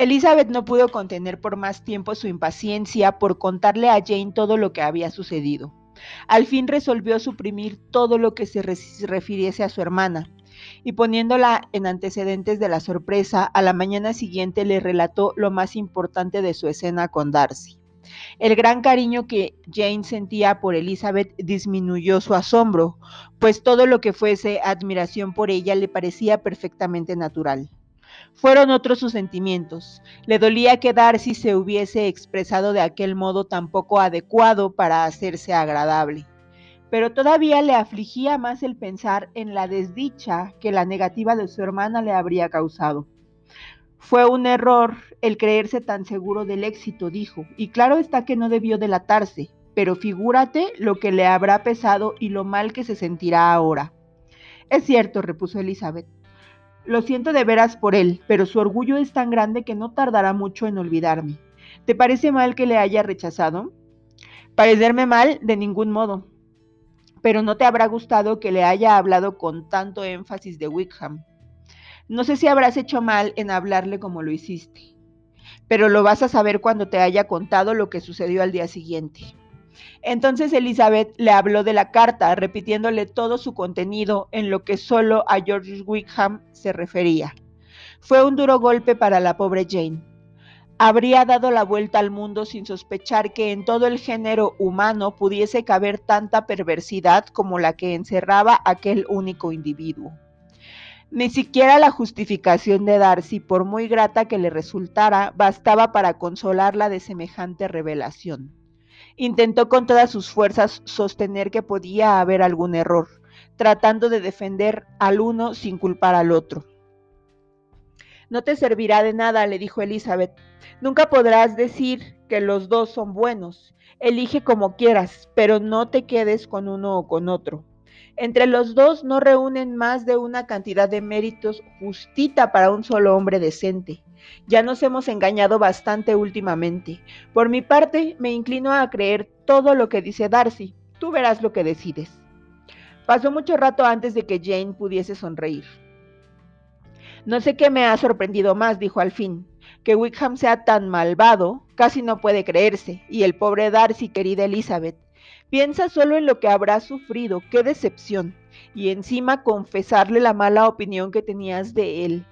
Elizabeth no pudo contener por más tiempo su impaciencia por contarle a Jane todo lo que había sucedido. Al fin resolvió suprimir todo lo que se refiriese a su hermana, y poniéndola en antecedentes de la sorpresa, a la mañana siguiente le relató lo más importante de su escena con Darcy. El gran cariño que Jane sentía por Elizabeth disminuyó su asombro, pues todo lo que fuese admiración por ella le parecía perfectamente natural. Fueron otros sus sentimientos. Le dolía que Darcy se hubiese expresado de aquel modo tan poco adecuado para hacerse agradable. Pero todavía le afligía más el pensar en la desdicha que la negativa de su hermana le habría causado. Fue un error el creerse tan seguro del éxito, dijo, y claro está que no debió delatarse, pero figúrate lo que le habrá pesado y lo mal que se sentirá ahora. Es cierto, repuso Elizabeth. Lo siento de veras por él, pero su orgullo es tan grande que no tardará mucho en olvidarme. ¿Te parece mal que le haya rechazado? Parecerme mal, de ningún modo. Pero no te habrá gustado que le haya hablado con tanto énfasis de Wickham. No sé si habrás hecho mal en hablarle como lo hiciste, pero lo vas a saber cuando te haya contado lo que sucedió al día siguiente. Entonces Elizabeth le habló de la carta, repitiéndole todo su contenido en lo que solo a George Wickham se refería. Fue un duro golpe para la pobre Jane. Habría dado la vuelta al mundo sin sospechar que en todo el género humano pudiese caber tanta perversidad como la que encerraba aquel único individuo. Ni siquiera la justificación de Darcy, por muy grata que le resultara, bastaba para consolarla de semejante revelación. Intentó con todas sus fuerzas sostener que podía haber algún error, tratando de defender al uno sin culpar al otro. No te servirá de nada, le dijo Elizabeth. Nunca podrás decir que los dos son buenos. Elige como quieras, pero no te quedes con uno o con otro. Entre los dos no reúnen más de una cantidad de méritos justita para un solo hombre decente. Ya nos hemos engañado bastante últimamente. Por mi parte, me inclino a creer todo lo que dice Darcy. Tú verás lo que decides. Pasó mucho rato antes de que Jane pudiese sonreír. No sé qué me ha sorprendido más, dijo al fin. Que Wickham sea tan malvado, casi no puede creerse, y el pobre Darcy, querida Elizabeth, Piensa solo en lo que habrá sufrido, qué decepción, y encima confesarle la mala opinión que tenías de él.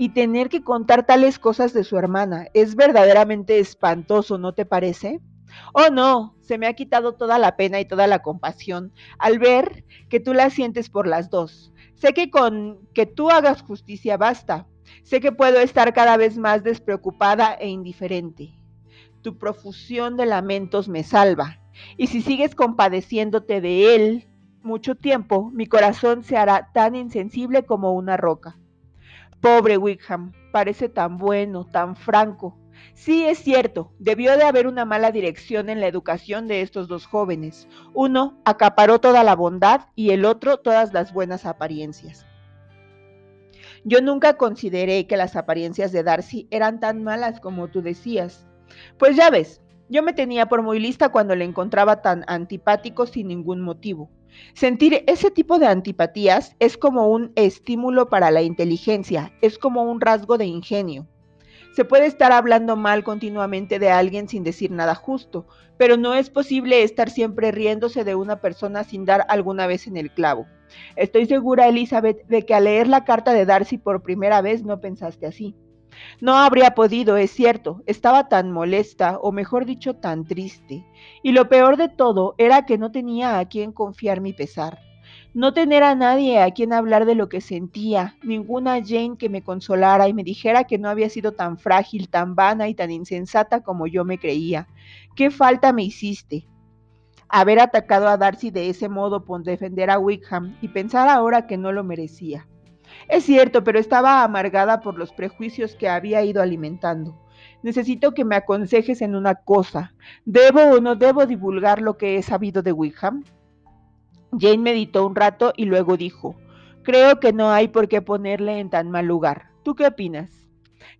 Y tener que contar tales cosas de su hermana es verdaderamente espantoso, ¿no te parece? Oh, no, se me ha quitado toda la pena y toda la compasión al ver que tú la sientes por las dos. Sé que con que tú hagas justicia basta. Sé que puedo estar cada vez más despreocupada e indiferente. Tu profusión de lamentos me salva. Y si sigues compadeciéndote de él mucho tiempo, mi corazón se hará tan insensible como una roca. Pobre Wickham, parece tan bueno, tan franco. Sí, es cierto, debió de haber una mala dirección en la educación de estos dos jóvenes. Uno acaparó toda la bondad y el otro todas las buenas apariencias. Yo nunca consideré que las apariencias de Darcy eran tan malas como tú decías. Pues ya ves, yo me tenía por muy lista cuando le encontraba tan antipático sin ningún motivo. Sentir ese tipo de antipatías es como un estímulo para la inteligencia, es como un rasgo de ingenio. Se puede estar hablando mal continuamente de alguien sin decir nada justo, pero no es posible estar siempre riéndose de una persona sin dar alguna vez en el clavo. Estoy segura, Elizabeth, de que al leer la carta de Darcy por primera vez no pensaste así. No habría podido, es cierto, estaba tan molesta, o mejor dicho, tan triste. Y lo peor de todo era que no tenía a quien confiar mi pesar. No tener a nadie a quien hablar de lo que sentía, ninguna Jane que me consolara y me dijera que no había sido tan frágil, tan vana y tan insensata como yo me creía. ¿Qué falta me hiciste? Haber atacado a Darcy de ese modo por defender a Wickham y pensar ahora que no lo merecía. Es cierto, pero estaba amargada por los prejuicios que había ido alimentando. Necesito que me aconsejes en una cosa. ¿Debo o no debo divulgar lo que he sabido de Wickham? Jane meditó un rato y luego dijo, creo que no hay por qué ponerle en tan mal lugar. ¿Tú qué opinas?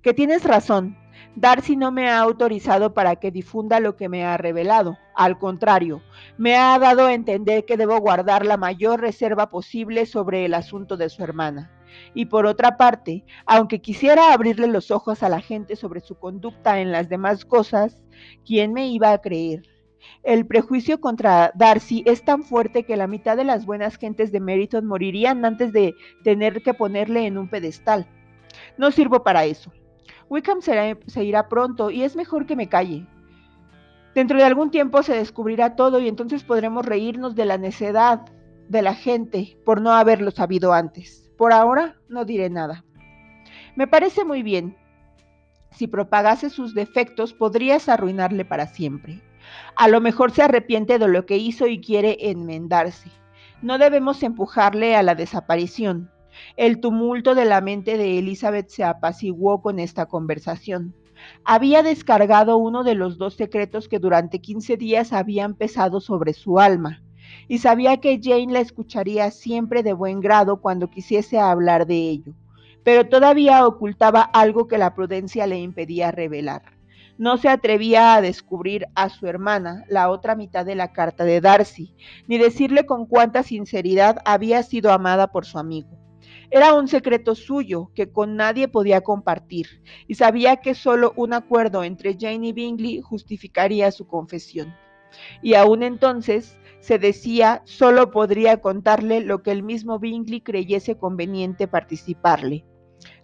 Que tienes razón. Darcy no me ha autorizado para que difunda lo que me ha revelado. Al contrario, me ha dado a entender que debo guardar la mayor reserva posible sobre el asunto de su hermana. Y por otra parte, aunque quisiera abrirle los ojos a la gente sobre su conducta en las demás cosas, ¿quién me iba a creer? El prejuicio contra Darcy es tan fuerte que la mitad de las buenas gentes de Meriton morirían antes de tener que ponerle en un pedestal. No sirvo para eso. Wickham se, se irá pronto y es mejor que me calle. Dentro de algún tiempo se descubrirá todo y entonces podremos reírnos de la necedad de la gente por no haberlo sabido antes. Por ahora no diré nada. Me parece muy bien. Si propagase sus defectos podrías arruinarle para siempre. A lo mejor se arrepiente de lo que hizo y quiere enmendarse. No debemos empujarle a la desaparición. El tumulto de la mente de Elizabeth se apaciguó con esta conversación. Había descargado uno de los dos secretos que durante quince días habían pesado sobre su alma, y sabía que Jane la escucharía siempre de buen grado cuando quisiese hablar de ello, pero todavía ocultaba algo que la prudencia le impedía revelar. No se atrevía a descubrir a su hermana la otra mitad de la carta de Darcy, ni decirle con cuánta sinceridad había sido amada por su amigo. Era un secreto suyo que con nadie podía compartir y sabía que solo un acuerdo entre Jane y Bingley justificaría su confesión. Y aún entonces se decía solo podría contarle lo que el mismo Bingley creyese conveniente participarle.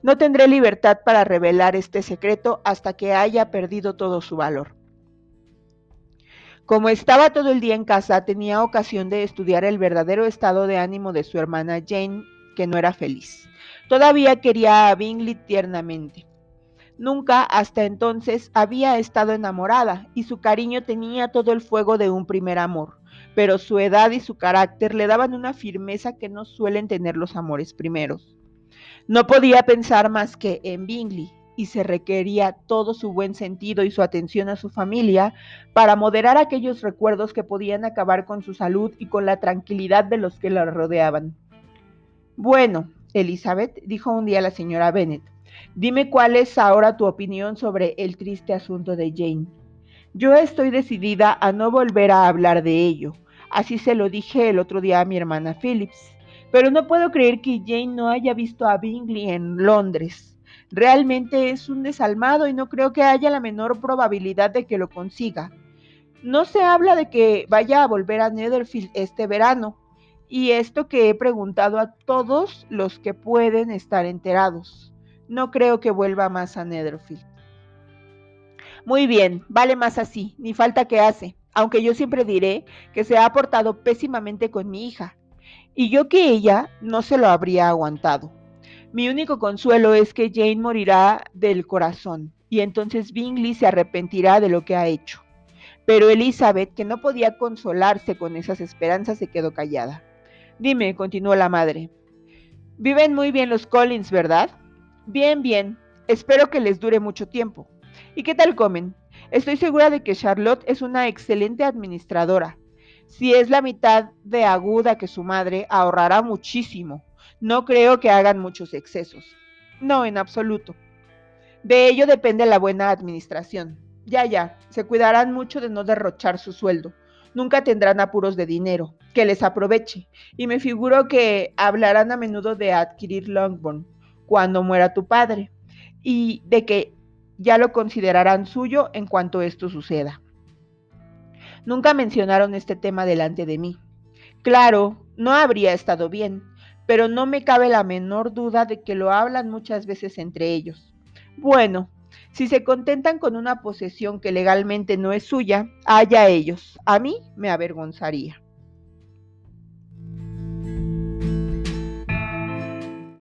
No tendré libertad para revelar este secreto hasta que haya perdido todo su valor. Como estaba todo el día en casa, tenía ocasión de estudiar el verdadero estado de ánimo de su hermana Jane, que no era feliz. Todavía quería a Bingley tiernamente. Nunca hasta entonces había estado enamorada y su cariño tenía todo el fuego de un primer amor, pero su edad y su carácter le daban una firmeza que no suelen tener los amores primeros. No podía pensar más que en Bingley y se requería todo su buen sentido y su atención a su familia para moderar aquellos recuerdos que podían acabar con su salud y con la tranquilidad de los que la rodeaban. Bueno, Elizabeth, dijo un día la señora Bennet, dime cuál es ahora tu opinión sobre el triste asunto de Jane. Yo estoy decidida a no volver a hablar de ello. Así se lo dije el otro día a mi hermana Phillips. Pero no puedo creer que Jane no haya visto a Bingley en Londres. Realmente es un desalmado y no creo que haya la menor probabilidad de que lo consiga. No se habla de que vaya a volver a Netherfield este verano, y esto que he preguntado a todos los que pueden estar enterados. No creo que vuelva más a Netherfield. Muy bien, vale más así, ni falta que hace, aunque yo siempre diré que se ha portado pésimamente con mi hija, y yo que ella no se lo habría aguantado. Mi único consuelo es que Jane morirá del corazón y entonces Bingley se arrepentirá de lo que ha hecho. Pero Elizabeth, que no podía consolarse con esas esperanzas, se quedó callada. Dime, continuó la madre. Viven muy bien los Collins, ¿verdad? Bien, bien. Espero que les dure mucho tiempo. ¿Y qué tal comen? Estoy segura de que Charlotte es una excelente administradora. Si es la mitad de aguda que su madre, ahorrará muchísimo. No creo que hagan muchos excesos. No, en absoluto. De ello depende la buena administración. Ya, ya, se cuidarán mucho de no derrochar su sueldo. Nunca tendrán apuros de dinero. Que les aproveche. Y me figuro que hablarán a menudo de adquirir Longbourn cuando muera tu padre. Y de que ya lo considerarán suyo en cuanto esto suceda. Nunca mencionaron este tema delante de mí. Claro, no habría estado bien, pero no me cabe la menor duda de que lo hablan muchas veces entre ellos. Bueno, si se contentan con una posesión que legalmente no es suya, haya ellos. A mí me avergonzaría.